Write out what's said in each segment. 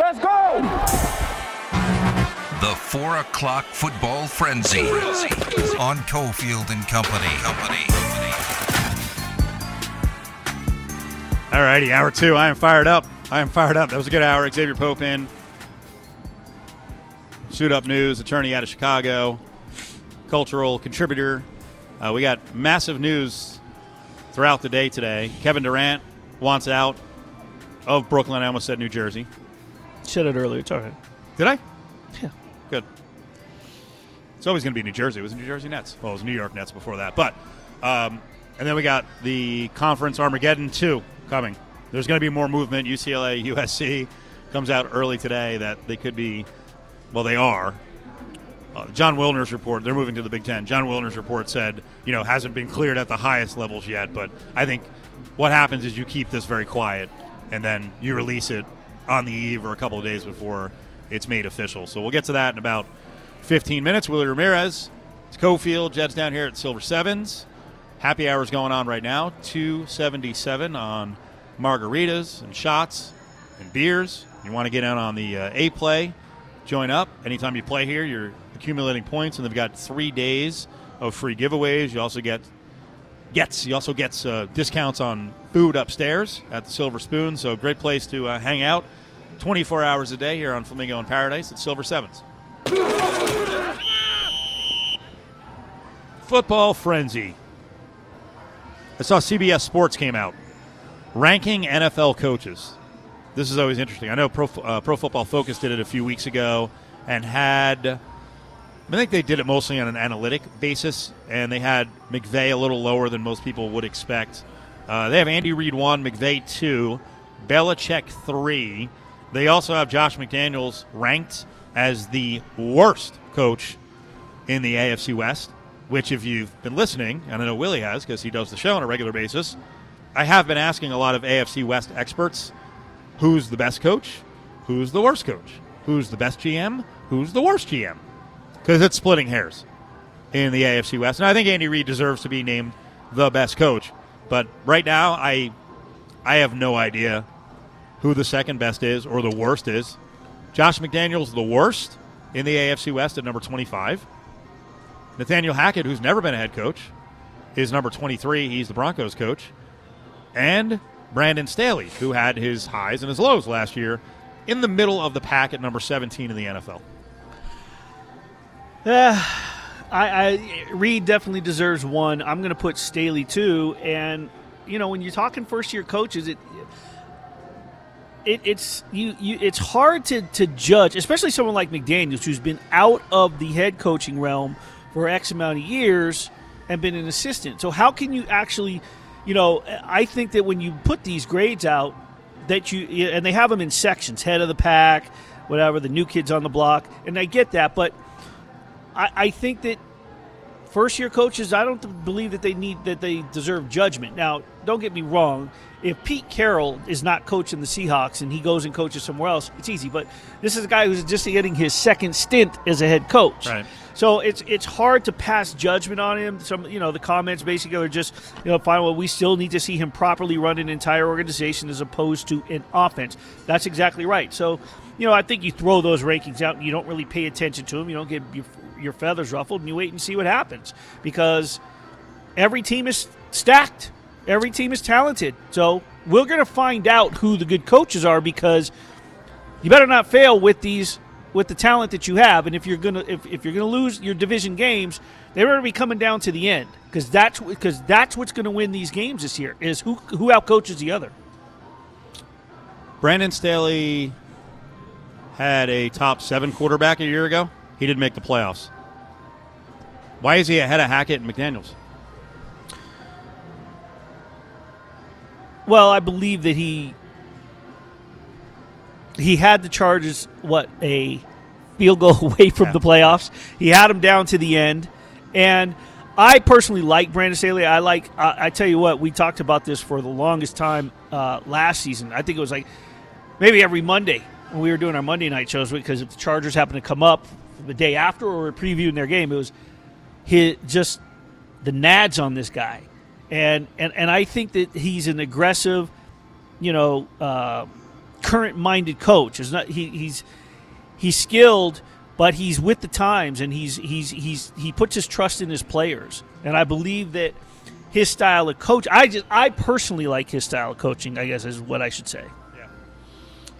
Let's go! The four o'clock football frenzy on Cofield and Company. Company. All righty, hour two. I am fired up. I am fired up. That was a good hour. Xavier Pope in. Shoot Up News, attorney out of Chicago, cultural contributor. Uh, we got massive news throughout the day today. Kevin Durant wants out of Brooklyn. I almost said New Jersey. Said it earlier. It's all right. Did I? Yeah. Good. It's always going to be New Jersey. It was New Jersey Nets. Well, it was New York Nets before that. But, um, and then we got the conference Armageddon 2 coming. There's going to be more movement. UCLA, USC comes out early today that they could be, well, they are. Uh, Jon Wilner's report, they're moving to the Big Ten. Jon Wilner's report said, you know, hasn't been cleared at the highest levels yet. But I think what happens is you keep this very quiet and then you release it on the eve or a couple of days before it's made official. So we'll get to that in about 15 minutes. Willie Ramirez, it's Cofield, Jets down here at Silver Sevens. Happy hours going on right now. 277 on margaritas and shots and beers. You want to get in on the uh, A play, join up. Anytime you play here, you're accumulating points, and they've got three days of free giveaways. You also get gets you also gets uh, discounts on food upstairs at the Silver Spoon. So great place to uh, hang out. 24 hours a day here on Flamingo and Paradise at Silver Sevens. Football frenzy. I saw CBS Sports came out ranking NFL coaches. This is always interesting. I know Pro, uh, Pro Football Focus did it a few weeks ago and had, I think they did it mostly on an analytic basis, and they had McVay a little lower than most people would expect. Uh, they have Andy Reid one, McVay two, Belichick three. They also have Josh McDaniels ranked as the worst coach in the AFC West. Which, if you've been listening, and I know Willie has because he does the show on a regular basis, I have been asking a lot of AFC West experts who's the best coach, who's the worst coach, who's the best GM, who's the worst GM, because it's splitting hairs in the AFC West. And I think Andy Reid deserves to be named the best coach. But right now, I I have no idea who the second best is or the worst is. Josh McDaniels the worst in the AFC West at number 25. Nathaniel Hackett, who's never been a head coach, is number 23. He's the Broncos coach. And Brandon Staley, who had his highs and his lows last year, in the middle of the pack at number 17 in the NFL. Yeah, I, I Reid definitely deserves one. I'm going to put Staley two, and you know when you're talking first year coaches, it, it it's you, you it's hard to to judge, especially someone like McDaniels who's been out of the head coaching realm for X amount of years and been an assistant. So how can you actually, you know, I think that when you put these grades out, that you and they have them in sections, head of the pack, whatever, the new kids on the block, and I get that, but I, I think that first year coaches, I don't believe that they need that they deserve judgment. Now, don't get me wrong. If Pete Carroll is not coaching the Seahawks and he goes and coaches somewhere else, it's easy. But this is a guy who's just getting his second stint as a head coach. Right. So it's it's hard to pass judgment on him. Some you know the comments basically are just you know fine. Well, we still need to see him properly run an entire organization as opposed to an offense. That's exactly right. So you know I think you throw those rankings out and you don't really pay attention to them. You don't get your, your feathers ruffled and you wait and see what happens because every team is stacked. Every team is talented. So we're going to find out who the good coaches are because you better not fail with these with the talent that you have. And if you're gonna if, if you're gonna lose your division games, they're going to be coming down to the end because that's because that's what's going to win these games this year is who who outcoaches the other. Brandon Staley had a top seven quarterback a year ago. He didn't make the playoffs. Why is he ahead of Hackett and McDaniels? Well, I believe that he he had the Chargers what a field goal away from Yeah. the playoffs. He had them down to the end, and I personally like Brandon Staley. I like. I, I tell you what, we talked about this for the longest time uh, last season. I think it was like maybe every Monday when we were doing our Monday night shows because if the Chargers happened to come up the day after or we were previewing their game, it was hit just the nads on this guy, and and and I think that he's an aggressive, you know, uh, current minded coach. Is not he, he's he's skilled, but he's with the times, and he's he's he's he puts his trust in his players, and I believe that his style of coach. I just I personally like his style of coaching. I guess is what I should say.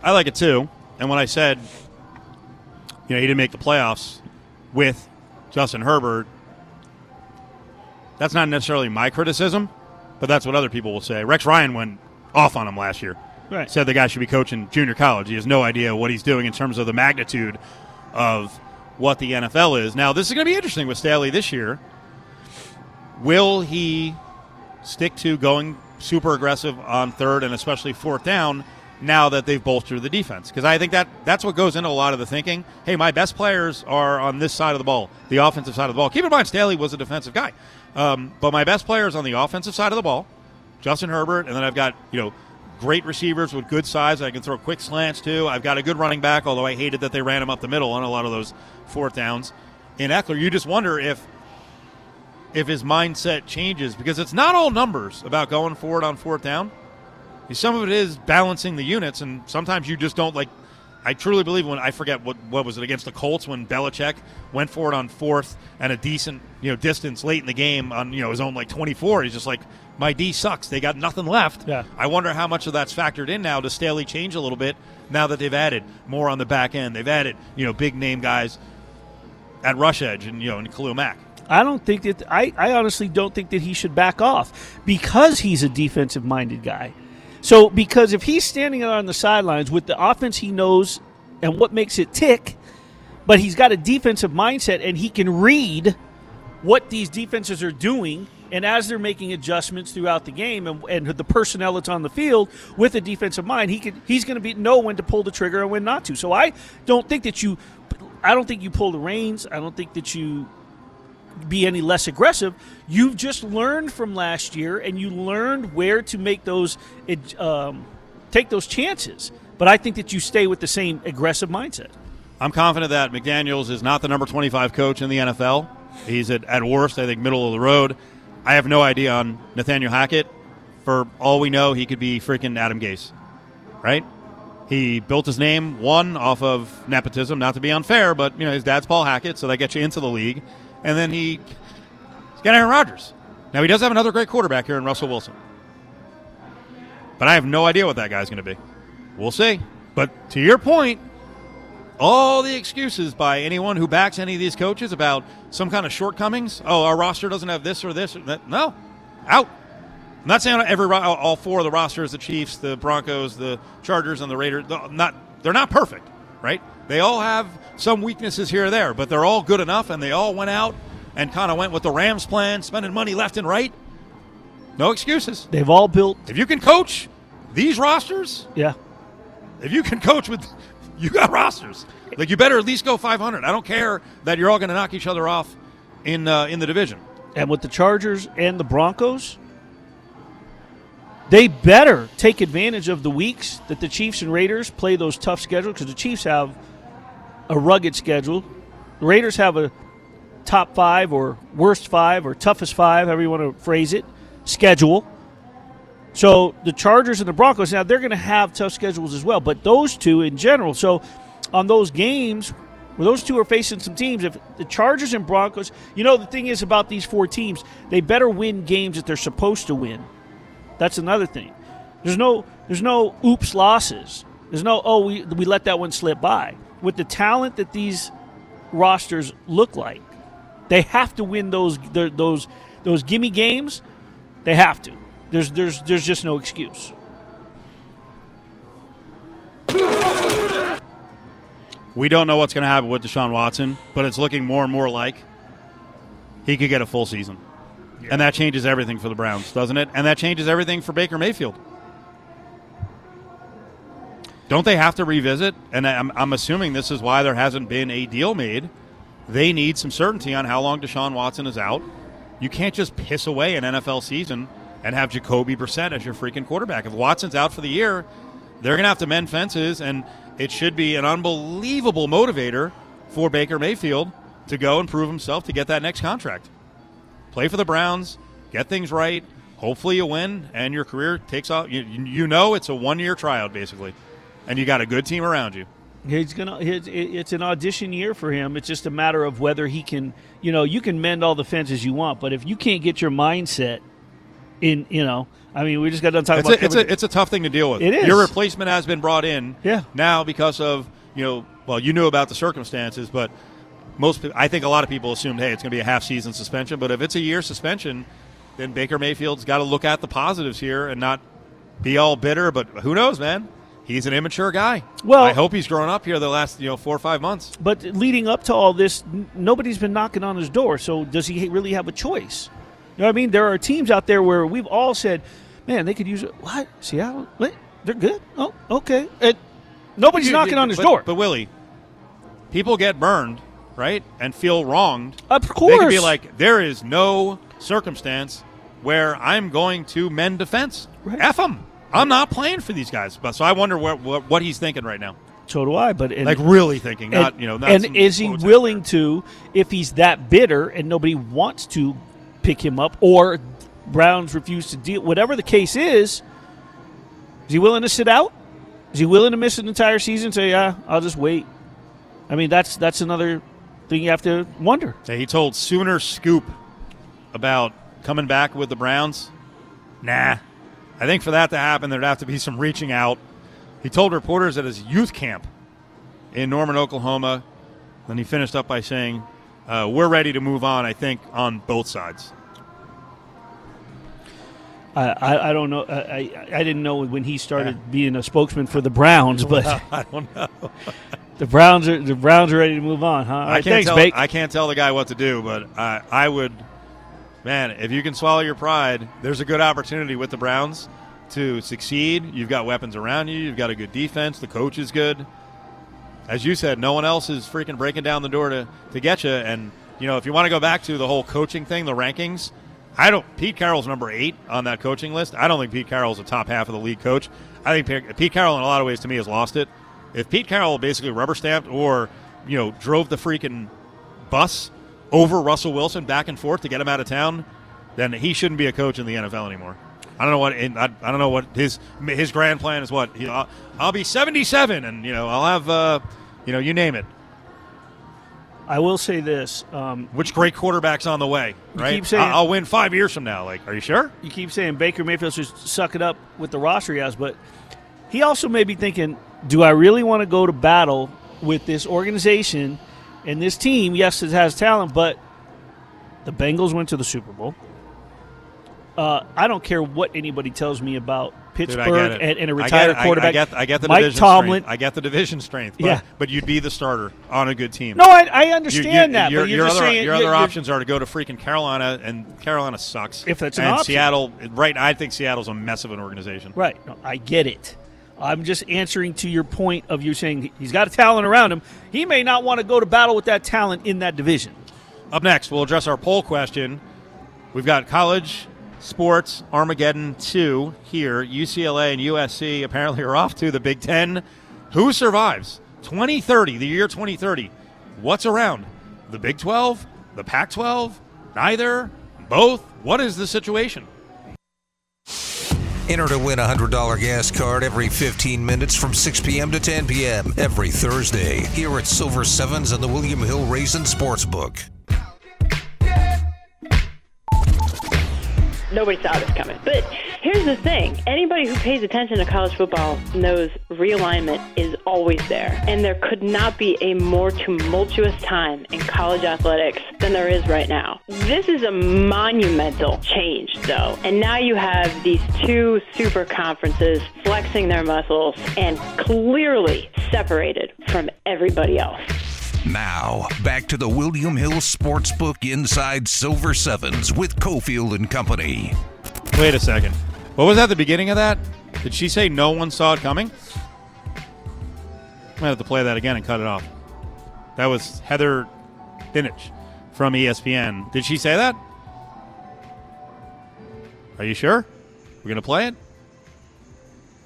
I like it too. And when I said, you know, he didn't make the playoffs with Justin Herbert, that's not necessarily my criticism, but that's what other people will say. Rex Ryan went off on him last year. Right. Said the guy should be coaching junior college. He has no idea what he's doing in terms of the magnitude of what the NFL is. Now, this is going to be interesting with Staley this year. Will he stick to going super aggressive on third and especially fourth down now that they've bolstered the defense? Because I think that that's what goes into a lot of the thinking. Hey, my best players are on this side of the ball, the offensive side of the ball. Keep in mind, Staley was a defensive guy, um, but my best players on the offensive side of the ball, Justin Herbert, and then I've got you know great receivers with good size. I can throw quick slants too. I've got a good running back, although I hated that they ran him up the middle on a lot of those fourth downs. In Ekeler, you just wonder if if his mindset changes because it's not all numbers about going forward on fourth down. Some of it is balancing the units, and sometimes you just don't like. I truly believe when I forget what what was it against the Colts when Belichick went for it on fourth and a decent you know distance late in the game on you know his own like 24. He's just like my D sucks. They got nothing left. Yeah. I wonder how much of that's factored in now. Does Staley change a little bit now that they've added more on the back end? They've added you know big name guys at rush edge and you know and Khalil Mack. I don't think that I, I honestly don't think that he should back off because he's a defensive minded guy. So because if he's standing on the sidelines with the offense he knows and what makes it tick, but he's got a defensive mindset and he can read what these defenses are doing and as they're making adjustments throughout the game and, and the personnel that's on the field with a defensive mind, he can he's going to be know when to pull the trigger and when not to. So I don't think that you I don't think you pull the reins. I don't think that you be any less aggressive. You've just learned from last year, and you learned where to make those um, take those chances. But I think that you stay with the same aggressive mindset. I'm confident that McDaniels is not the number 25 coach in the NFL. He's at, at worst, I think, middle of the road. I have no idea on Nathaniel Hackett. For all we know, he could be freaking Adam Gase, right? He built his name one off of nepotism, not to be unfair, but you know his dad's Paul Hackett, so that gets you into the league and then he, he's got Aaron Rodgers. Now he does have another great quarterback here in Russell Wilson, but I have no idea what that guy's going to be. We'll see. But to your point, all the excuses by anyone who backs any of these coaches about some kind of shortcomings. Oh, our roster doesn't have this or this or that. No, out. I'm not saying every all four of the rosters, the Chiefs, the Broncos, the Chargers, and the Raiders. Not they're not perfect, right? They all have some weaknesses here or there, but they're all good enough, and they all went out and kind of went with the Rams plan, spending money left and right. No excuses. They've all built. If you can coach these rosters, yeah. If you can coach with, you got rosters. Like you better at least go 500. I don't care that you're all going to knock each other off in uh, in the division. And with the Chargers and the Broncos, they better take advantage of the weeks that the Chiefs and Raiders play those tough schedules because the Chiefs have a rugged schedule. The Raiders have a top five or worst five or toughest five, however you want to phrase it, schedule. So the Chargers and the Broncos, now they're going to have tough schedules as well, but those two in general. So on those games where those two are facing some teams, if the Chargers and Broncos, you know, the thing is about these four teams, they better win games that they're supposed to win. That's another thing. There's no, there's no oops losses. There's no, oh, we, we let that one slip by with the talent that these rosters look like, they have to win those those those gimme games. They have to. There's there's there's just no excuse. We don't know what's going to happen with Deshaun Watson, but it's looking more and more like he could get a full season. Yeah. And that changes everything for the Browns, doesn't it? And that changes everything for Baker Mayfield. Don't they have to revisit? And I'm, I'm assuming this is why there hasn't been a deal made. They need some certainty on how long Deshaun Watson is out. You can't just piss away an NFL season and have Jacoby Brissett as your freaking quarterback. If Watson's out for the year, they're going to have to mend fences, and it should be an unbelievable motivator for Baker Mayfield to go and prove himself to get that next contract. Play for the Browns, get things right. Hopefully, you win, and your career takes off. You, you know it's a one year tryout, basically. And you got a good team around you. He's gonna. It's, it's an audition year for him. It's just a matter of whether he can. You know, you can mend all the fences you want, but if you can't get your mindset in, you know, I mean, we just got done talking It's about. a, it's, a, it's a tough thing to deal with. It is. Your replacement has been brought in. Yeah. Now because of you know, well, you knew about the circumstances, but most I think a lot of people assumed, hey, it's going to be a half season suspension. But if it's a year suspension, then Baker Mayfield's got to look at the positives here and not be all bitter. But who knows, man? He's an immature guy. Well- I hope he's grown up here the last you know four or five months. But leading up to all this, n- nobody's been knocking on his door. So does he really have a choice? You know what I mean? There are teams out there where we've all said, "Man, they could use it." What Seattle? What? They're good. Oh, okay. And nobody's You- knocking you- on his but- door. But Willie, people get burned, right, and feel wronged. of course, They could be like, there is no circumstance where I'm going to mend defense. Right. F him. I'm not playing for these guys. But so I wonder what what, what he's thinking right now. so do I. But and, Like really thinking, not and, you know. Not and is he willing there. to, if he's that bitter and nobody wants to pick him up, or Browns refuse to deal, whatever the case is, is he willing to sit out? Is he willing to miss an entire season? Say, yeah, I'll just wait. I mean, that's that's another thing you have to wonder. Yeah, he told Sooner Scoop about coming back with the Browns. Nah. I think for that to happen, there'd have to be some reaching out. He told reporters at his youth camp in Norman, Oklahoma. Then he finished up by saying, uh, "We're ready to move on. I think on both sides." I, I, don't know. I, I, didn't know when he started being a spokesman for the Browns, but I don't know. the Browns are the Browns are ready to move on, huh? I can't thanks, tell. Bake. I can't tell the guy what to do, but I, I would, man. If you can swallow your pride, there's a good opportunity with the Browns to succeed. You've got weapons around you. You've got a good defense. The coach is good. As you said, no one else is freaking breaking down the door to to get you. And you know, if you want to go back to the whole coaching thing, the rankings. I don't. Pete Carroll's number eight on that coaching list. I don't think Pete Carroll's a top half of the league coach. I think Pete- Pete Carroll, in a lot of ways, to me, has lost it. If Pete Carroll basically rubber stamped or you know drove the freaking bus over Russell Wilson back and forth to get him out of town, then he shouldn't be a coach in the NFL anymore. I don't know what I, I don't know what his his grand plan is. What I'll, I'll be seventy seven, and you know I'll have uh, you know you name it. I will say this: um, Which great quarterback's on the way? Right? saying- I'll, I'll win five years from now. Like, are you sure? you keep saying Baker Mayfield should suck it up with the roster he has, but he also may be thinking, do I really want to go to battle with this organization and this team? Yes, it has talent, but the Bengals went to the Super Bowl. Uh, I don't care what anybody tells me about Pittsburgh I get and, and a I retired. I- quarterback. I, get, I get the Mike division Tomlin. strength. I get the division strength. But, Yeah. but you'd be the starter on a good team. no, I, I You- understand you- that, Your, your other, saying your other options are to go to freaking Carolina, and Carolina sucks. If that's an and option. Seattle, right? I think Seattle's a mess of an organization. Right. No, I get it. I'm just answering to your point of you saying he's got a talent around him. He may not want to go to battle with that talent in that division. Up next, we'll address our poll question. We've got college sports Armageddon 2 here. UCLA and USC apparently are off to the Big Ten. Who survives? 2030, the year 2030. What's around? The Big 12? The Pac 12? Neither? Both? What is the situation? Enter to win a $100 gas card every 15 minutes from 6 p.m. to 10 p.m. every Thursday here at Silver Sevens and the William Hill Race and Sportsbook. nobody saw this coming. But here's the thing anybody who pays attention to college football knows realignment is always there. And there could not be a more tumultuous time in college athletics than there is right now. This is a monumental change, though. And now you have these two super conferences flexing their muscles and clearly separated from everybody else. Now, back to the William Hill Sportsbook inside Silver Sevens with Cofield and Company. Wait a second. What was at the beginning of that? Did she say no one saw it coming? I might have to play that again and cut it off. That was Heather Dinich from ESPN. Did she say that? Are you sure? We're going to play it?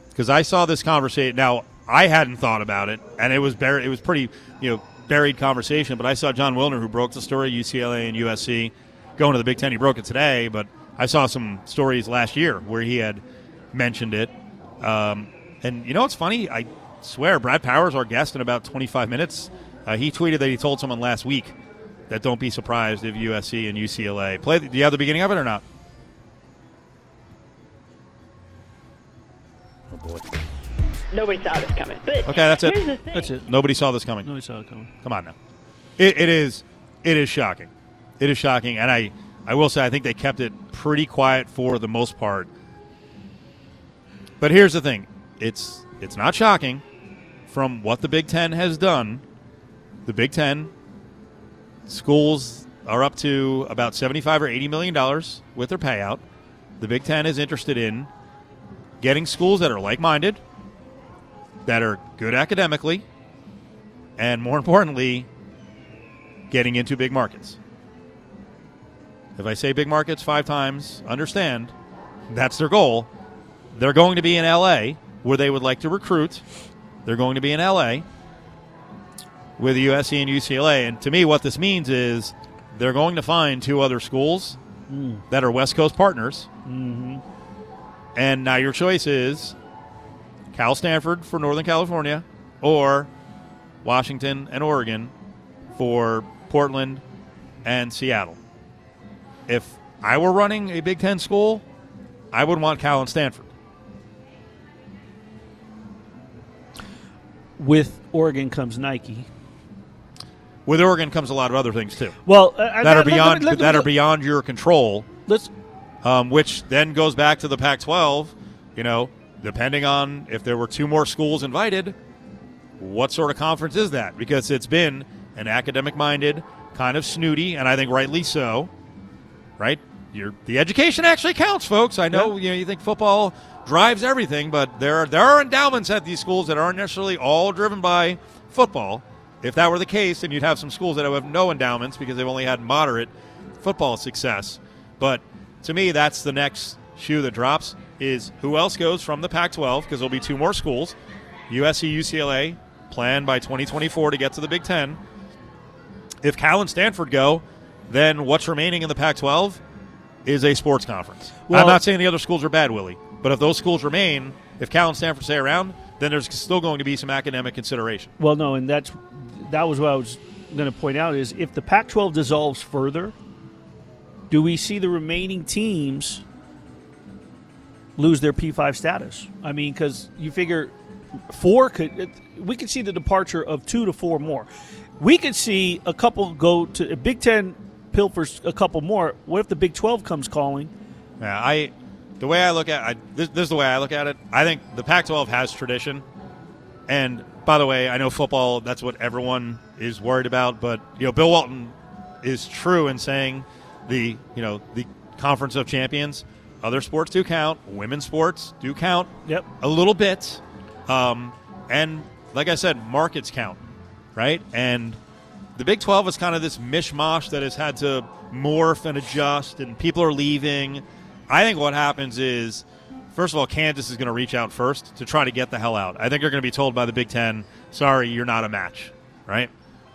Because I saw this conversation. Now, I hadn't thought about it, and it was buried. It was pretty, you know, buried conversation. But I saw Jon Wilner, who broke the story, UCLA and USC, going to the Big Ten. He broke it today, but I saw some stories last year where he had mentioned it. Um, and you know what's funny? I swear, Brad Powers, our guest, in about 25 minutes, uh, he tweeted that he told someone last week that don't be surprised if USC and UCLA play. Do you have the beginning of it or not? Oh boy. Nobody saw this coming. But Okay, that's it. here's the thing. That's it. Nobody saw this coming. Nobody saw it coming. Come on now. It, it is it is shocking. It is shocking, and I I will say I think they kept it pretty quiet for the most part. But here's the thing: it's it's not shocking from what the Big Ten has done. The Big Ten schools are up to about seventy-five or eighty million dollars with their payout. The Big Ten is interested in getting schools that are like-minded, that are good academically, and more importantly, getting into big markets. If I say big markets five times, understand that's their goal. They're going to be in LA where they would like to recruit. They're going to be in LA with USC and UCLA. And to me, what this means is they're going to find two other schools mm. that are West Coast partners. Mm-hmm. And now your choice is Cal Stanford for Northern California or Washington and Oregon for Portland and Seattle. If I were running a Big Ten school, I would want Cal and Stanford. With Oregon comes Nike. With Oregon comes a lot of other things too Well, uh, that are let- beyond let- let- that are beyond your control. Let's um, which then goes back to the Pac 12. You know, depending on if there were two more schools invited, what sort of conference is that? Because it's been an academic minded, kind of snooty, and I think rightly so, right? You're, the education actually counts, folks. I know, you know you think football drives everything, but there are, there are endowments at these schools that aren't necessarily all driven by football. If that were the case, then you'd have some schools that have no endowments because they've only had moderate football success. But to me, that's the next shoe that drops is who else goes from the Pac-12 because there'll be two more schools, USC, UCLA, planned by 2024 to get to the Big Ten. If Cal and Stanford go, then what's remaining in the Pac-12 is a sports conference. Well- I'm not saying the other schools are bad, Willie, but if those schools remain, if Cal and Stanford stay around, then there's still going to be some academic consideration. Well, no, and that's that was what I was going to point out is if the Pac-12 dissolves further, do we see the remaining teams lose their P5 status? I mean, because you figure four could we could see the departure of two to four more. We could see a couple go to Big Ten pilfers a couple more. What if the Big 12 comes calling? Yeah, I the way I look at I, this, this is the way I look at it. I think the Pac-12 has tradition, and by the way, I know football. That's what everyone is worried about. But you know, Bill Walton is true in saying the you know the Conference of Champions. Other sports do count. Women's sports do count Yep. a little bit, um, and like I said, markets count, right? And the Big 12 is kind of this mishmash that has had to morph and adjust, and people are leaving. I think what happens is, first of all, Kansas is going to reach out first to try to get the hell out. I think they're going to be told by the Big Ten, "Sorry, you're not a match," right?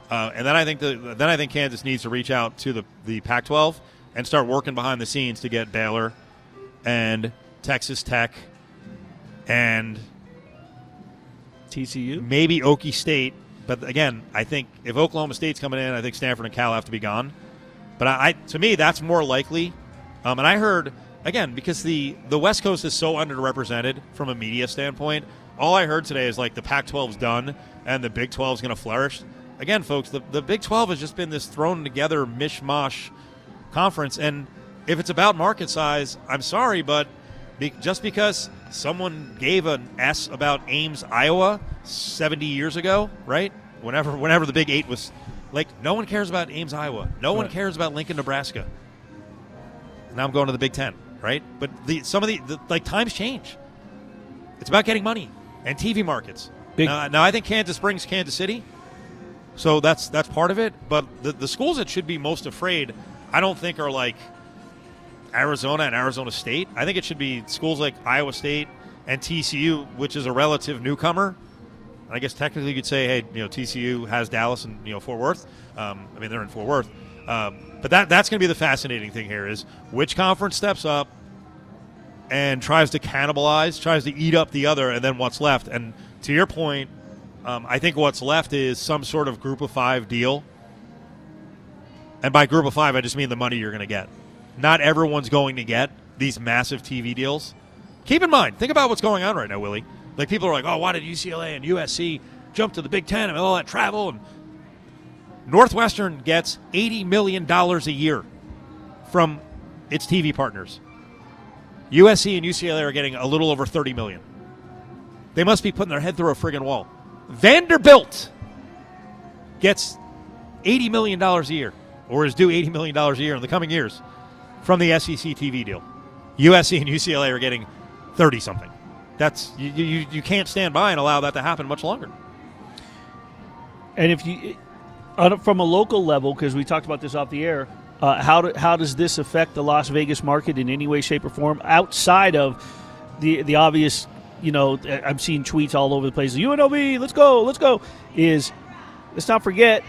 Uh, and then I think the, then I think Kansas needs to reach out to the the Pac-12 and start working behind the scenes to get Baylor and Texas Tech and TCU. maybe Okie State. But again, I think if Oklahoma State's coming in, I think Stanford and Cal have to be gone. But I, I to me, that's more likely. Um, and I heard again because the the West Coast is so underrepresented from a media standpoint. All I heard today is like the Pac-12's done and the Big 12 is going to flourish. Again, folks, the, the Big 12 has just been this thrown together mishmash conference. And if it's about market size, I'm sorry, but be, just because someone gave an S about Ames, Iowa, 70 years ago, right? Whenever, whenever the Big Eight was, like, no one cares about Ames, Iowa. No one cares about Lincoln, Nebraska. Now I'm going to the Big Ten, right? But the some of the, the like times change. It's about getting money and TV markets. Big- Now, now I think Kansas brings Kansas City, so that's that's part of it. But the the schools that should be most afraid, I don't think are like Arizona and Arizona State. I think it should be schools like Iowa State and TCU, which is a relative newcomer. I guess technically you could say, hey, you know, TCU has Dallas and you know Fort Worth. Um, I mean, they're in Fort Worth. Um, but that that's going to be the fascinating thing here is which conference steps up and tries to cannibalize, tries to eat up the other, and then what's left. And to your point, Um, I think what's left is some sort of group of five deal. And by group of five, I just mean the money you're going to get. Not everyone's going to get these massive TV deals. Keep in mind, think about what's going on right now, Willie. Like people are like, "Oh, why did UCLA and USC jump to the Big Ten and all that travel?" And Northwestern gets eighty million dollars a year from its TV partners. USC and UCLA are getting a little over thirty million. They must be putting their head through a friggin' wall. Vanderbilt gets eighty million dollars a year, or is due eighty million dollars a year in the coming years from the SEC TV deal. USC and UCLA are getting thirty something. That's you, you. You can't stand by and allow that to happen much longer. And if you, from a local level, because we talked about this off the air, uh, how do, how does this affect the Las Vegas market in any way, shape, or form outside of the the obvious? You know, I'm seeing tweets all over the place. UNLV, let's go, let's go. Is let's not forget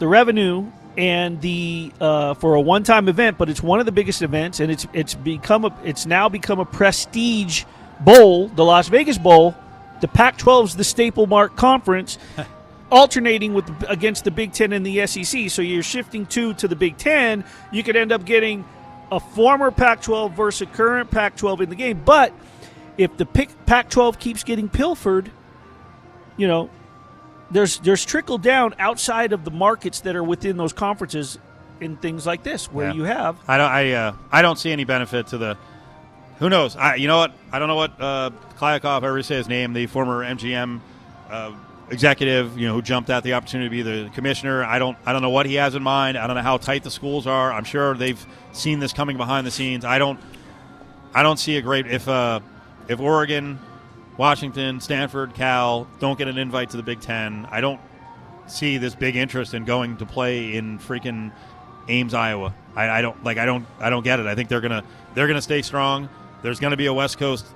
the revenue and the uh, for a one time event, but it's one of the biggest events, and it's it's become a it's now become a prestige bowl, the Las Vegas Bowl. The Pac-12 is the staple mark conference, alternating with against the Big Ten and the SEC. So you're shifting two to the Big Ten. You could end up getting a former Pac-12 versus a current Pac-12 in the game, but if the Pic- Pac-12 keeps getting pilfered, you know, there's there's trickle down outside of the markets that are within those conferences in things like this, where Yeah. you have I don't. I uh, I don't see any benefit to the. Who knows? I, you know what? I don't know what uh, Kliavkoff, ever say his name, the former MGM uh, executive, you know, who jumped at the opportunity to be the commissioner. I don't. I don't know what he has in mind. I don't know how tight the schools are. I'm sure they've seen this coming behind the scenes. I don't. I don't see a great if uh, if Oregon, Washington, Stanford, Cal don't get an invite to the Big Ten. I don't see this big interest in going to play in freaking Ames, Iowa. I, I don't like. I don't. I don't get it. I think they're gonna they're gonna stay strong. There's gonna be a West Coast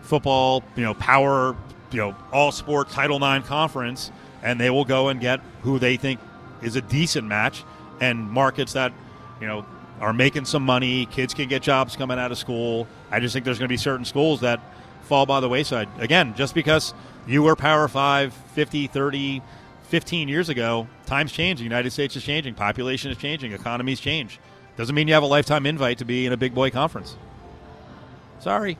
football, you know, power, you know, all sport Title IX conference, and they will go and get who they think is a decent match and markets that, you know, are making some money. Kids can get jobs coming out of school. I just think there's going to be certain schools that fall by the wayside. Again, just because you were Power 5 50, 30, 15 years ago, times change. The United States is changing. Population is changing. Economies change. Doesn't mean you have a lifetime invite to be in a big boy conference. Sorry.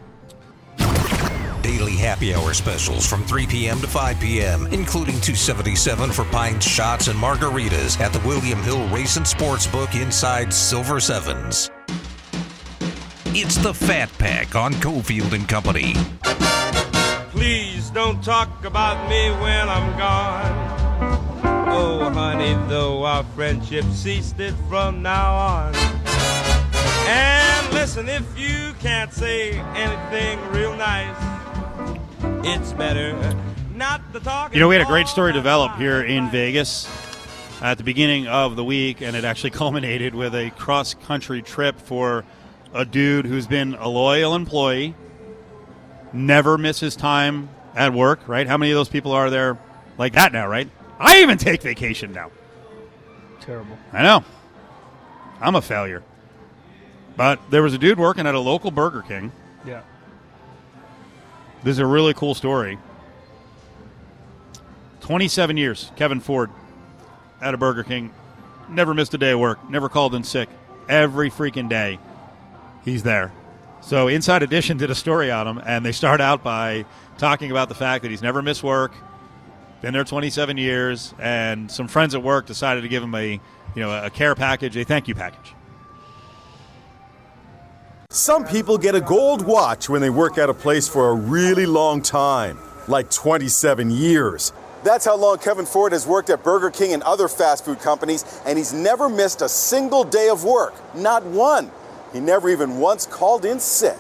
Daily happy hour specials from 3 p.m. to 5 p.m., including 277 for pints, shots, and margaritas at the William Hill Race and Sports Book inside Silver Sevens. It's the Fat Pack on Cofield and Company. Please don't talk about me when I'm gone. Oh, honey, though our friendship ceased it from now on. And listen, if you can't say anything real nice, it's better not to talk. You know, we had a great story develop here in Vegas at the beginning of the week, and it actually culminated with a cross country trip for a dude who's been a loyal employee, never misses time at work, right? How many of those people are there like that now, right? I even take vacation now. terrible. I know. I'm a failure. But there was a dude working at a local Burger King. Yeah. This is a really cool story. 27 years, Kevin Ford at a Burger King. Never missed a day of work, never called in sick. Every freaking day, he's there. So, Inside Edition did a story on him, and they start out by talking about the fact that he's never missed work, been there 27 years, and some friends at work decided to give him a, you know, a care package, a thank you package. Some people get a gold watch when they work at a place for a really long time, like 27 years. That's how long Kevin Ford has worked at Burger King and other fast food companies, and he's never missed a single day of work. Not one. He never even once called in sick.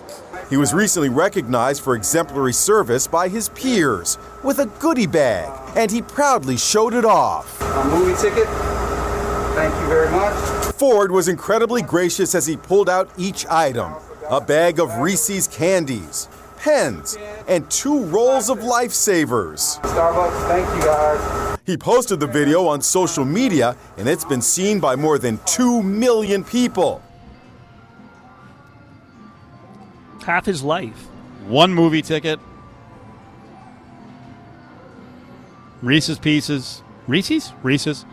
He was recently recognized for exemplary service by his peers with a goodie bag, and he proudly showed it off. A movie ticket. Thank you very much. Ford was incredibly gracious as he pulled out each item a bag of Reese's candies, pens, and two rolls of lifesavers. Starbucks. Thank you guys. He posted the video on social media, and it's been seen by more than 2 million people. Half his life. One movie ticket, Reese's Pieces. Reese's? Reese's.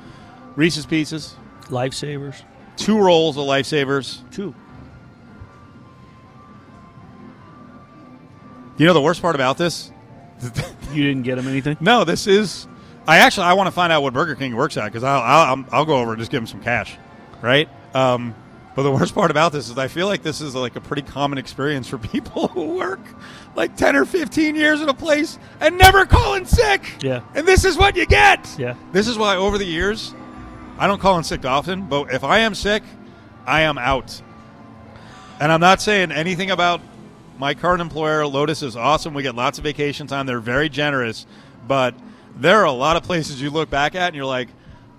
Reese's Pieces. Lifesavers. Two rolls of Lifesavers. Two. You know the worst part about this? You didn't get him anything? No, this is. I actually I want to find out what Burger King works at because I'll, I'll I'll go over and just give him some cash, right? Um, but the worst part about this is I feel like this is like a pretty common experience for people who work like ten or fifteen years at a place and never call in sick. Yeah. and this is what you get. Yeah. This is why over the years, I don't call in sick often, but if I am sick, I am out. And I'm not saying anything about my current employer. Lotus is awesome. We get lots of vacation time. They're very generous, but there are a lot of places you look back at and you're like,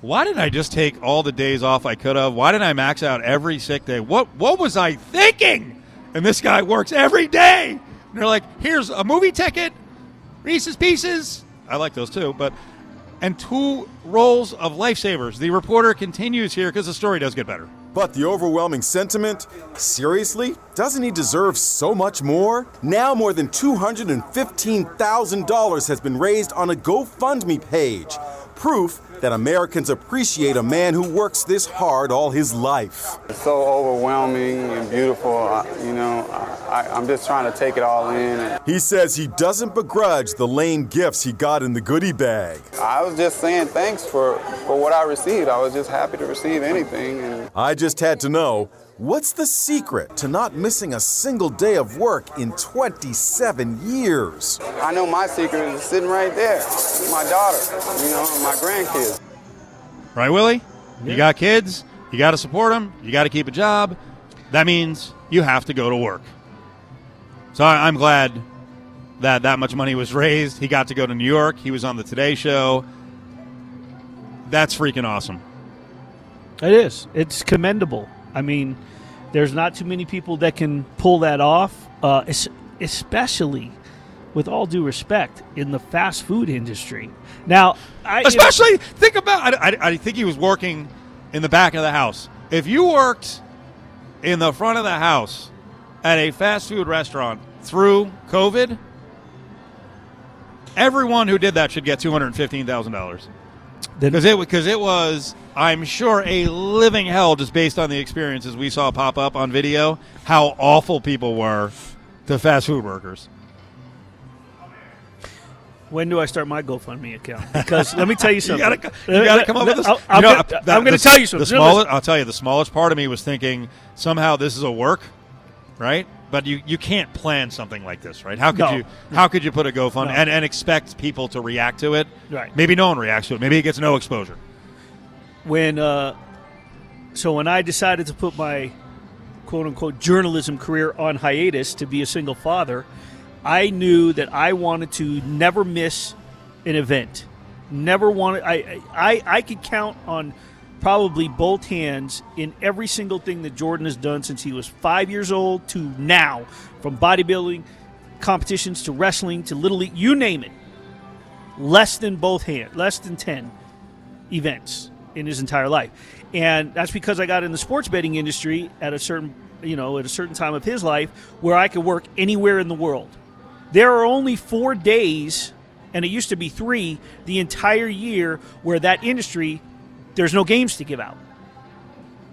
why didn't I just take all the days off I could have? Why didn't I max out every sick day? What what was I thinking? And this guy works every day. And they're like, here's a movie ticket, Reese's Pieces. I like those too, but and two rolls of lifesavers. The reporter continues here because the story does get better. But the overwhelming sentiment? Seriously? Doesn't he deserve so much more? Now more than $215,000 has been raised on a GoFundMe page. Proof that Americans appreciate a man who works this hard all his life. It's so overwhelming and beautiful. I, you know, I, I'm just trying to take it all in. He says he doesn't begrudge the lame gifts he got in the goodie bag. I was just saying thanks for, for what I received. I was just happy to receive anything. And I just had to know what's the secret to not missing a single day of work in 27 years? I know my secret is sitting right there. My daughter, you know, my grandkids. Right, Willie? You got kids. You got to support them. You got to keep a job. That means you have to go to work. So I, I'm glad that that much money was raised. He got to go to New York. He was on the Today Show. That's freaking awesome. It is. It's commendable. I mean, there's not too many people that can pull that off, uh, especially with all due respect in the fast food industry. Now, I Especially think about. I, I, I think he was working in the back of the house. If you worked in the front of the house at a fast food restaurant through COVID, everyone who did that should get two hundred fifteen thousand dollars. Because it because it was, I'm sure, a living hell just based on the experiences we saw pop up on video. How awful people were to fast food workers. when do I start my GoFundMe account? Because let me tell you something. you gotta come up with this. I'll- You I'm know, gonna- uh, I'm going to tell you something. The smallest, I'll tell you, the smallest part of me was thinking somehow this is a work, right? But you, you can't plan something like this, right? How could No. you how could you put a GoFund No. and, and expect people to react to it? Right. Maybe no one reacts to it. Maybe it gets no exposure. when uh, so when I decided to put my quote unquote journalism career on hiatus to be a single father, I knew that I wanted to never miss an event. Never wanted I I I could count on probably both hands in every single thing that Jordan has done since he was 5 years old to now from bodybuilding competitions to wrestling to little league you name it less than both hands, less than 10 events in his entire life. And that's because I got in the sports betting industry at a certain, you know, at a certain time of his life where I could work anywhere in the world. There are only 4 days and it used to be 3 the entire year where that industry there's no games to give out.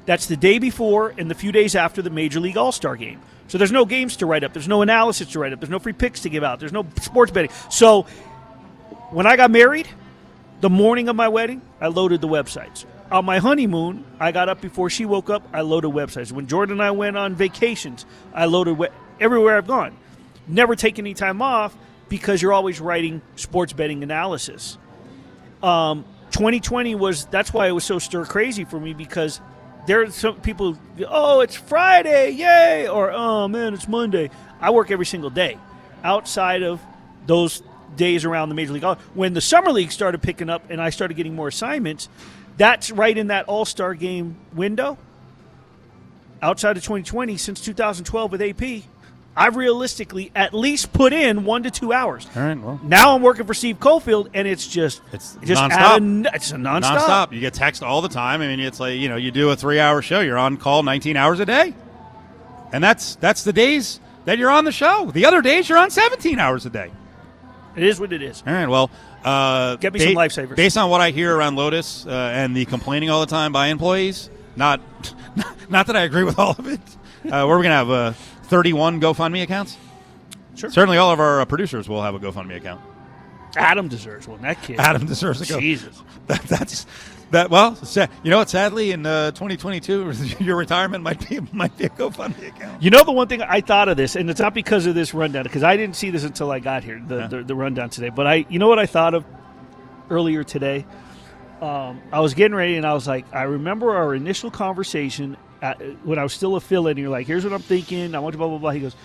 That's the day before and the few days after the Major League All-Star game. So there's no games to write up, there's no analysis to write up, there's no free picks to give out, there's no sports betting. So when I got married, the morning of my wedding, I loaded the websites. On my honeymoon, I got up before she woke up. I loaded websites. When Jordan and I went on vacations, I loaded we- everywhere I've gone. Never take any time off because you're always writing sports betting analysis. Um, 2020 was that's why it was so stir crazy for me because there are some people. Oh, it's Friday, yay! Or oh man, it's Monday. I work every single day outside of those days around the major league. When the summer league started picking up and I started getting more assignments, that's right in that All Star game window. Outside of 2020, since 2012 with AP, I've realistically at least put in one to two hours. All right, well. Now I'm working for Steve Cofield, and it's just It's just nonstop. out of, it's a nonstop. Nonstop. You get text all the time. I mean, it's like you know, you do a three-hour show. You're on call 19 hours a day, and that's that's the days that you're on the show. The other days you're on 17 hours a day. It is what it is. All right. Well, uh, Get me some lifesavers. Based on what I hear around Lotus uh, and the complaining all the time by employees, not not that I agree with all of it. Uh, we're going to have uh, 31 GoFundMe accounts. Sure. Certainly, all of our uh, producers will have a GoFundMe account. Adam deserves one. That kid. Adam deserves a go. Jesus. That, that's that. Well, you know what? Sadly, in uh, 2022, your retirement might be might be a GoFundMe account. You know the one thing I thought of this, and it's not because of this rundown, because I didn't see this until I got here, the, Yeah. the, the rundown today. But I, you know what I thought of earlier today? Um, I was getting ready, and I was like, I remember our initial conversation at, when I was still a fill-in. And you're like, "Here's what I'm thinking. I want to blah blah blah." He goes,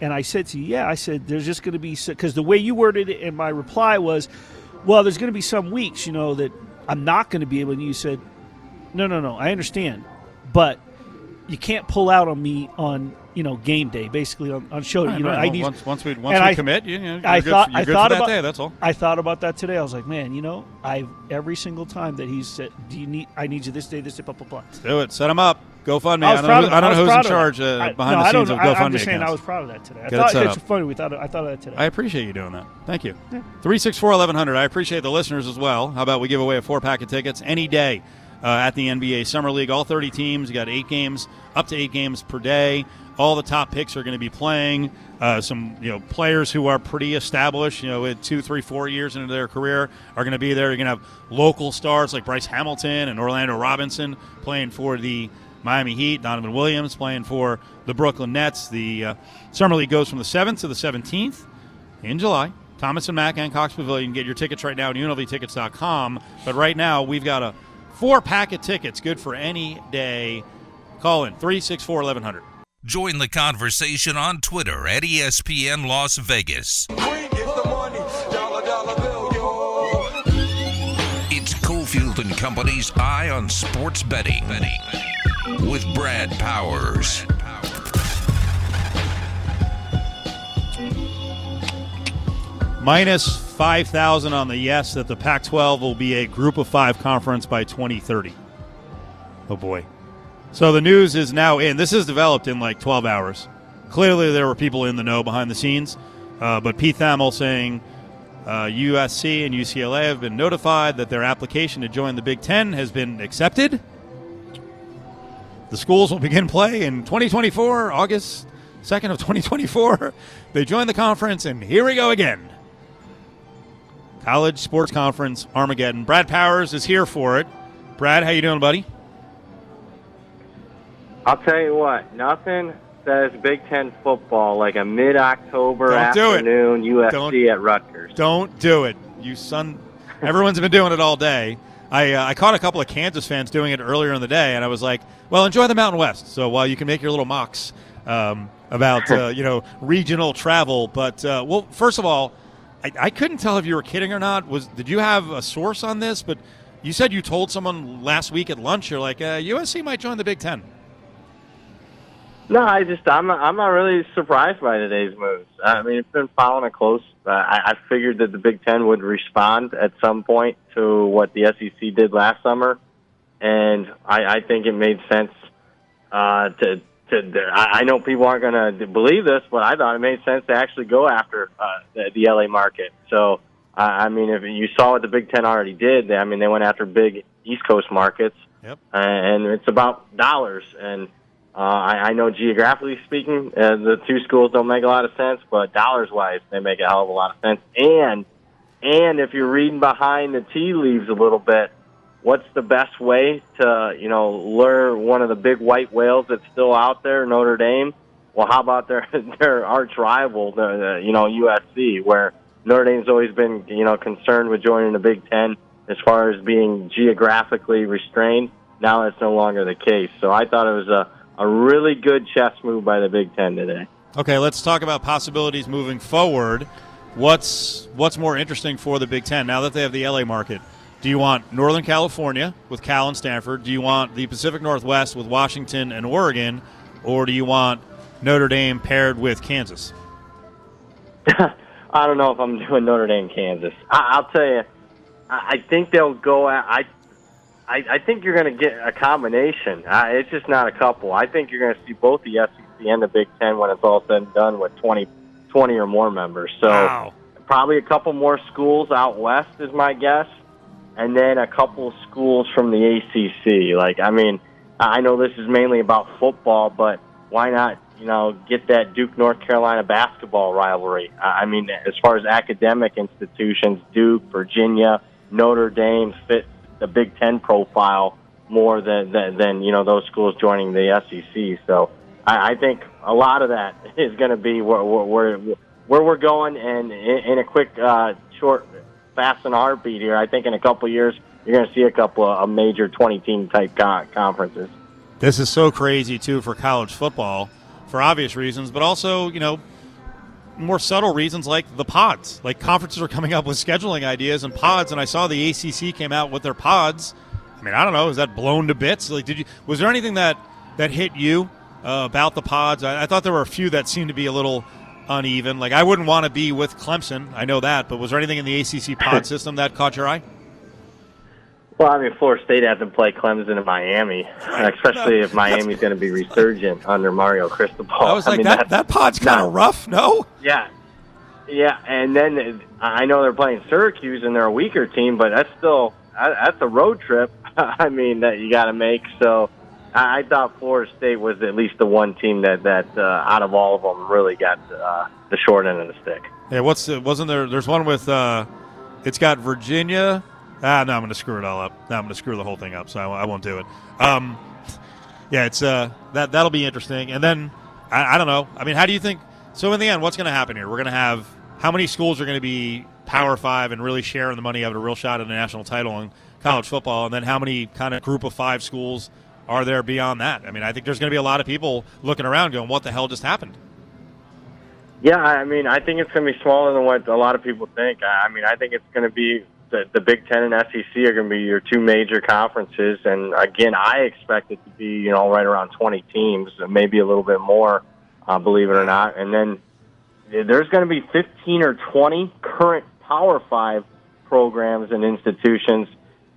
and I said to you, "Yeah." I said, "There's just going to be because the way you worded it and my reply was, well, there's going to be some weeks, you know, that I'm not going to be able." And you said, "No, no, no. I understand, but." you can't pull out on me on you know game day basically on, on show Right, you know right. I need once once we once we I- commit, you, you know, you're I good, thought I thought for about that day. That's all. I thought about that today I was like man you know I every single time that he said do you need I need you this day this day blah blah blah Do it. Set him up. GoFundMe. I I, don't know, of I don't was know who's in charge uh, I- behind no, the I scenes of. I, GoFundMe I'm just saying I was proud of that today I Get it thought set it's funny we thought I thought of that today I appreciate you doing that. Thank you. 364 1100. I appreciate the listeners as well. How about we give away a four pack of tickets any day uh, at the NBA Summer League? All 30 teams. You got eight games, up to eight games per day. All the top picks are going to be playing. Uh, some you know players who are pretty established, you know, with two, three, four years into their career, are going to be there. You're going to have local stars like Bryce Hamilton and Orlando Robinson playing for the Miami Heat. Donovan Williams playing for the Brooklyn Nets. The uh, Summer League goes from the 7th to the 17th in July. Thomas and Mack and Cox Pavilion. Get your tickets right now at unlvtickets.com. But right now, we've got a four pack of tickets good for any day. Call in 364 1100. Join the conversation on Twitter at ESPN Las Vegas. It's Cofield and Company's Eye on Sports Betting with Brad Powers. Minus 5,000 on the yes that the Pac 12 will be a group of five conference by 2030. Oh boy. So the news is now in. This is developed in like 12 hours. Clearly, there were people in the know behind the scenes. Uh, but Pete Thamel saying uh, USC and UCLA have been notified that their application to join the Big Ten has been accepted. The schools will begin play in 2024, August 2nd of 2024. They join the conference, and here we go again. College Sports Conference Armageddon. Brad Powers is here for it. Brad, how you doing, buddy? I'll tell you what, nothing says Big Ten football like a mid-October Don't do it. afternoon Don't- at Rutgers. Don't do it, you son. Everyone's been doing it all day. I, uh, I caught a couple of Kansas fans doing it earlier in the day, and I was like, "Well, enjoy the Mountain West." So while you can make your little mocks um, about uh, you know regional travel, but uh, well, first of all, I, I couldn't tell if you were kidding or not. Was did you have a source on this? But you said you told someone last week at lunch. You're like, uh, USC might join the Big Ten. No, I just I'm not, I'm not really surprised by today's moves. I mean, it's been following it close. Uh, I, I figured that the Big Ten would respond at some point to what the SEC did last summer, and I, I think it made sense uh, to. To, I I know people aren't going to believe this, but I thought it made sense to actually go after uh, the, the LA market. So, uh, I mean, if you saw what the Big Ten already did, I mean, they went after big East Coast markets, Yep. and it's about dollars. And uh, I, I know geographically speaking, uh, the two schools don't make a lot of sense, but dollars wise, they make a hell of a lot of sense. And and if you're reading behind the tea leaves a little bit, what's the best way to you know lure one of the big white whales that's still out there, Notre Dame? Well, how about their their arch rival, the, the you know USC, where Notre Dame's always been you know concerned with joining the Big Ten as far as being geographically restrained. Now that's no longer the case. So I thought it was a a really good chess move by the Big Ten today. Okay, let's talk about possibilities moving forward. What's what's more interesting for the Big Ten now that they have the LA market? Do you want Northern California with Cal and Stanford? Do you want the Pacific Northwest with Washington and Oregon, or do you want Notre Dame paired with Kansas? I don't know if I'm doing Notre Dame, Kansas. I, I'll tell you, I, I think they'll go. At, I, I, I think you're going to get a combination. Uh, it's just not a couple. I think you're going to see both the SEC and the Big Ten when it's all said and done with 20, 20 or more members. So Wow. probably a couple more schools out west is my guess, and then a couple schools from the ACC. Like, I mean, I know this is mainly about football, but why not, you know, get that Duke North Carolina basketball rivalry? I mean, as far as academic institutions, Duke, Virginia, Notre Dame fit the Big Ten profile more than than, than you know those schools joining the SEC. So I, I think a lot of that is going to be where, where where we're going, and in, in a quick, uh, short, fast and heartbeat here. I think in a couple years you're going to see a couple of major 20 team type conferences. This is so crazy too for college football, for obvious reasons, but also you know more subtle reasons like the pods. Like conferences are coming up with scheduling ideas and pods, and I saw the ACC came out with their pods. I mean, I don't know, is that blown to bits? Like, did you? Was there anything that that hit you uh, about the pods? I, I, thought there were a few that seemed to be a little uneven. Like, I wouldn't want to be with Clemson. I know that, but was there anything in the ACC pod system that caught your eye? Well, I mean, Florida State has to play Clemson and Miami, especially if Miami's going to be resurgent under Mario Cristobal. I was like, I mean, that, that pod's kind of rough, no? Yeah. Yeah, and then I know they're playing Syracuse and they're a weaker team, but that's still that's a road trip. I mean that you got to make. So I thought Florida State was at least the one team that that uh, out of all of them really got uh, the short end of the stick. Yeah, what's wasn't there? There's one with uh, it's got Virginia, Ah, no, I'm going to screw it all up. No, I'm going to screw the whole thing up, so I, I won't do it. Um, yeah, it's uh, that that'll be interesting. And then I, I don't know. I mean, how do you think? So in the end, what's going to happen here? We're going to have how many schools are going to be Power Five and really sharing the money, having a real shot at a national title in college football, and then how many kind of group of five schools are there beyond that? I mean, I think there's going to be a lot of people looking around going, "What the hell just happened?" Yeah, I mean, I think it's going to be smaller than what a lot of people think. I mean, I think it's going to be the, the Big Ten and SEC are going to be your two major conferences, and again, I expect it to be you know right around 20 teams, maybe a little bit more, uh, believe it or not. And then there's going to be 15 or 20 current Power Five programs and institutions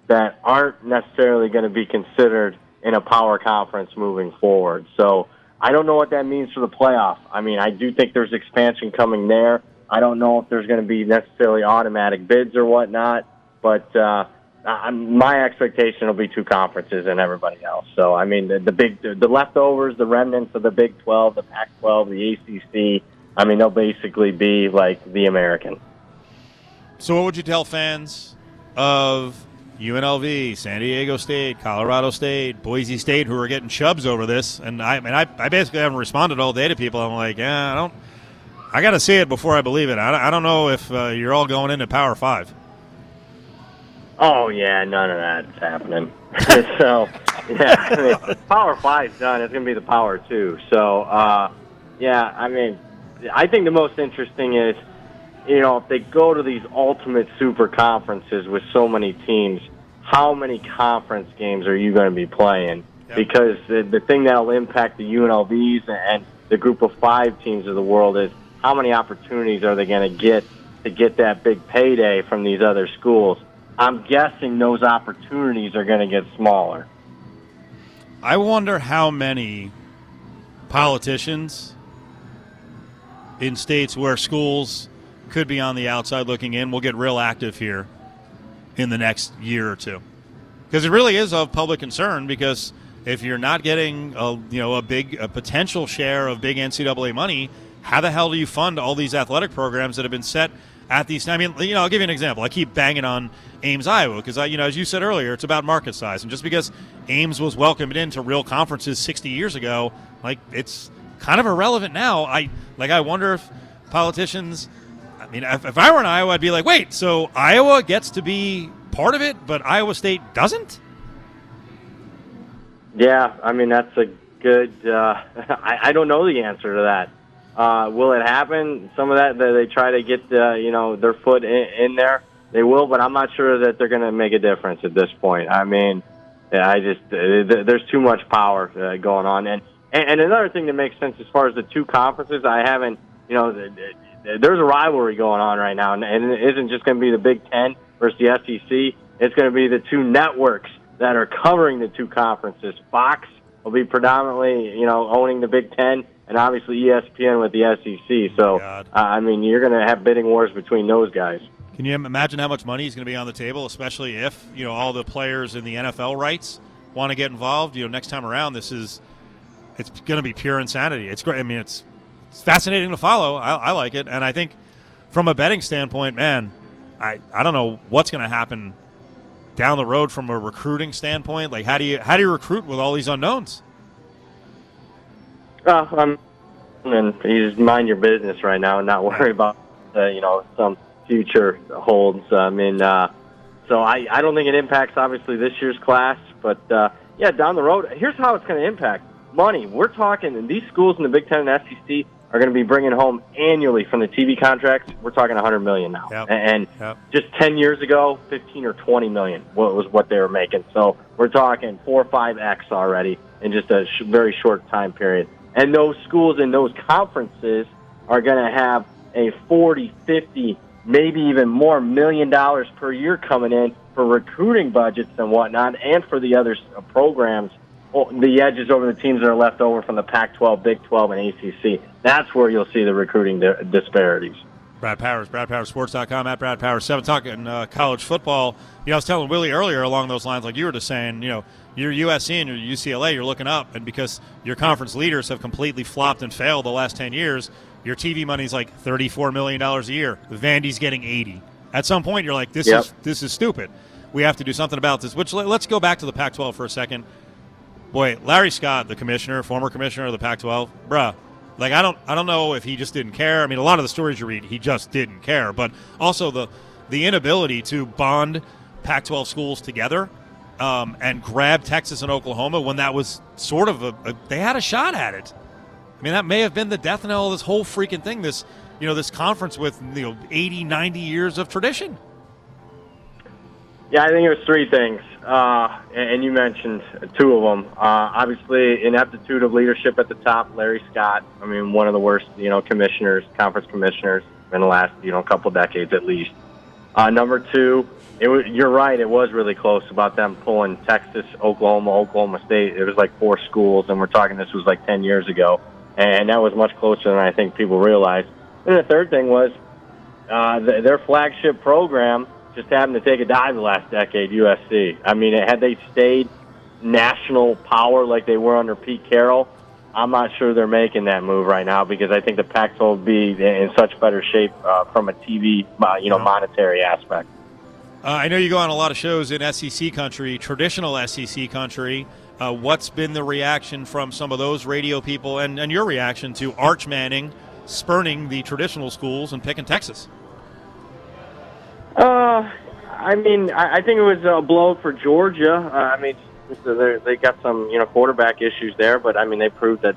that aren't necessarily going to be considered in a power conference moving forward. So I don't know what that means for the playoff. I mean, I do think there's expansion coming there. I don't know if there's going to be necessarily automatic bids or whatnot, but uh, my expectation will be two conferences and everybody else. So I mean, the, the big, the leftovers, the remnants of the Big 12, the Pac-12, the ACC. I mean, they'll basically be like the American. So, what would you tell fans of UNLV, San Diego State, Colorado State, Boise State, who are getting chubs over this? And I, I mean, I, I basically haven't responded all day to people. I'm like, yeah, I don't. I got to see it before I believe it. I, I don't know if uh, you're all going into Power Five. Oh yeah, none of that's happening. so yeah, I mean, Power Five's done. It's going to be the Power Two. So uh, yeah, I mean, I think the most interesting is, you know, if they go to these ultimate super conferences with so many teams, how many conference games are you going to be playing? Yep. Because the, the thing that'll impact the UNLVs and the group of five teams of the world is how many opportunities are they going to get to get that big payday from these other schools? I'm guessing those opportunities are going to get smaller. I wonder how many politicians in states where schools could be on the outside looking in will get real active here in the next year or two. Because it really is of public concern because if you're not getting a you know a big a potential share of big NCAA money, how the hell do you fund all these athletic programs that have been set at these? I mean, you know, I'll give you an example. I keep banging on Ames, Iowa, because I, you know, as you said earlier, it's about market size, and just because Ames was welcomed into real conferences 60 years ago, like it's kind of irrelevant now. I like, I wonder if politicians. I mean, if, if I were in Iowa, I'd be like, wait, so Iowa gets to be part of it, but Iowa State doesn't? Yeah, I mean that's a good. Uh, I, I don't know the answer to that. Uh, will it happen? Some of that, that they try to get uh, you know their foot in, in there. They will, but I'm not sure that they're going to make a difference at this point. I mean, I just uh, there's too much power uh, going on, and, and another thing that makes sense as far as the two conferences, I haven't you know there's a rivalry going on right now, and it isn't just going to be the Big Ten versus the SEC. It's going to be the two networks that are covering the two conferences. Fox will be predominantly, you know, owning the Big Ten, and obviously ESPN with the SEC. So, uh, I mean, you're going to have bidding wars between those guys. Can you imagine how much money is going to be on the table, especially if you know all the players in the NFL rights want to get involved? You know, next time around, this is it's going to be pure insanity. It's great. I mean, it's it's fascinating to follow. I, I like it, and I think from a betting standpoint, man, I I don't know what's going to happen down the road from a recruiting standpoint. Like, how do you how do you recruit with all these unknowns? Uh, um, and you just mind your business right now and not worry about uh, you know some future holds. I mean, uh, so I I don't think it impacts obviously this year's class, but uh, yeah, down the road, here's how it's going to impact money. We're talking, and these schools in the Big Ten and SEC are going to be bringing home annually from the TV contracts. We're talking 100 million now, Yep. and Yep. just 10 years ago, 15 or 20 million was what they were making. So we're talking four or five x already in just a sh- very short time period. And those schools and those conferences are going to have a 40, 50, maybe even more million dollars per year coming in for recruiting budgets and whatnot, and for the other programs, the edges over the teams that are left over from the Pac-12, Big 12, and ACC. That's where you'll see the recruiting disparities. Brad Powers, BradPowerSports.com, at Brad Powers. Seven talking uh, college football. You know, I was telling Willie earlier along those lines, like you were just saying, you know, you're USC and you're UCLA, you're looking up, and because your conference leaders have completely flopped and failed the last 10 years, your TV money's like $34 million a year. Vandy's getting 80. At some point, you're like, this Yep. is this is stupid. We have to do something about this. Which let- let's go back to the Pac-12 for a second. Boy, Larry Scott, the commissioner, former commissioner of the Pac-12, bruh. Like I don't, I don't know if he just didn't care. I mean, a lot of the stories you read, he just didn't care. But also the, the inability to bond Pac-12 schools together um, and grab Texas and Oklahoma when that was sort of a, a, they had a shot at it. I mean, that may have been the death knell of this whole freaking thing. This, you know, this conference with you know 80, 90 years of tradition. Yeah, I think it was three things, uh, and you mentioned two of them. Uh, obviously, ineptitude of leadership at the top. Larry Scott. I mean, one of the worst, you know, commissioners, conference commissioners in the last, you know, couple decades at least. Uh, number two, it was, you're right. It was really close about them pulling Texas, Oklahoma, Oklahoma State. It was like four schools, and we're talking this was like ten years ago, and that was much closer than I think people realized. And the third thing was uh, th- their flagship program just happened to take a dive the last decade, USC. I mean, had they stayed national power like they were under Pete Carroll, I'm not sure they're making that move right now because I think the Pac-12 will be in such better shape uh, from a TV, uh, you know, monetary aspect. Uh, I know you go on a lot of shows in SEC country, traditional SEC country. Uh, what's been the reaction from some of those radio people, and, and your reaction to Arch Manning spurning the traditional schools and picking Texas? Uh, I mean, I, I think it was a blow for Georgia. Uh, I mean, so they're- got some, you know, quarterback issues there, but I mean, they proved that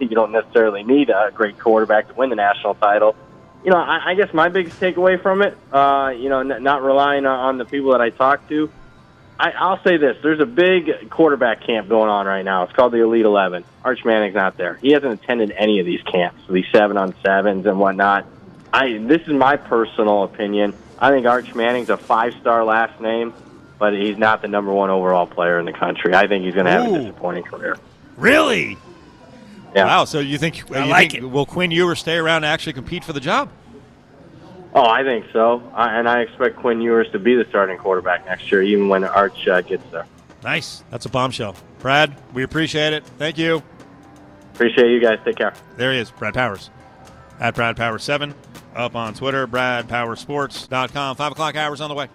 you don't necessarily need a great quarterback to win the national title. You know, I, I guess my biggest takeaway from it, uh, you know, n- not relying on, the people that I talk to, I, I'll say this: there's a big quarterback camp going on right now. It's called the Elite Eleven. Arch Manning's not there. He hasn't attended any of these camps, these seven on sevens and whatnot. I this is my personal opinion. I think Arch Manning's a five star last name, but he's not the number one overall player in the country. I think he's going to have Ooh. a disappointing career. Really? Yeah. Wow. So you think, I you like think it. will Quinn Ewers stay around to actually compete for the job? Oh, I think so, I, and I expect Quinn Ewers to be the starting quarterback next year, even when Arch uh, gets there. Nice. That's a bombshell. Brad, we appreciate it. Thank you. Appreciate you guys. Take care. There he is, Brad Powers. At Brad Powers7. Up on Twitter, BradPowersports.com. Five o'clock hours on the way.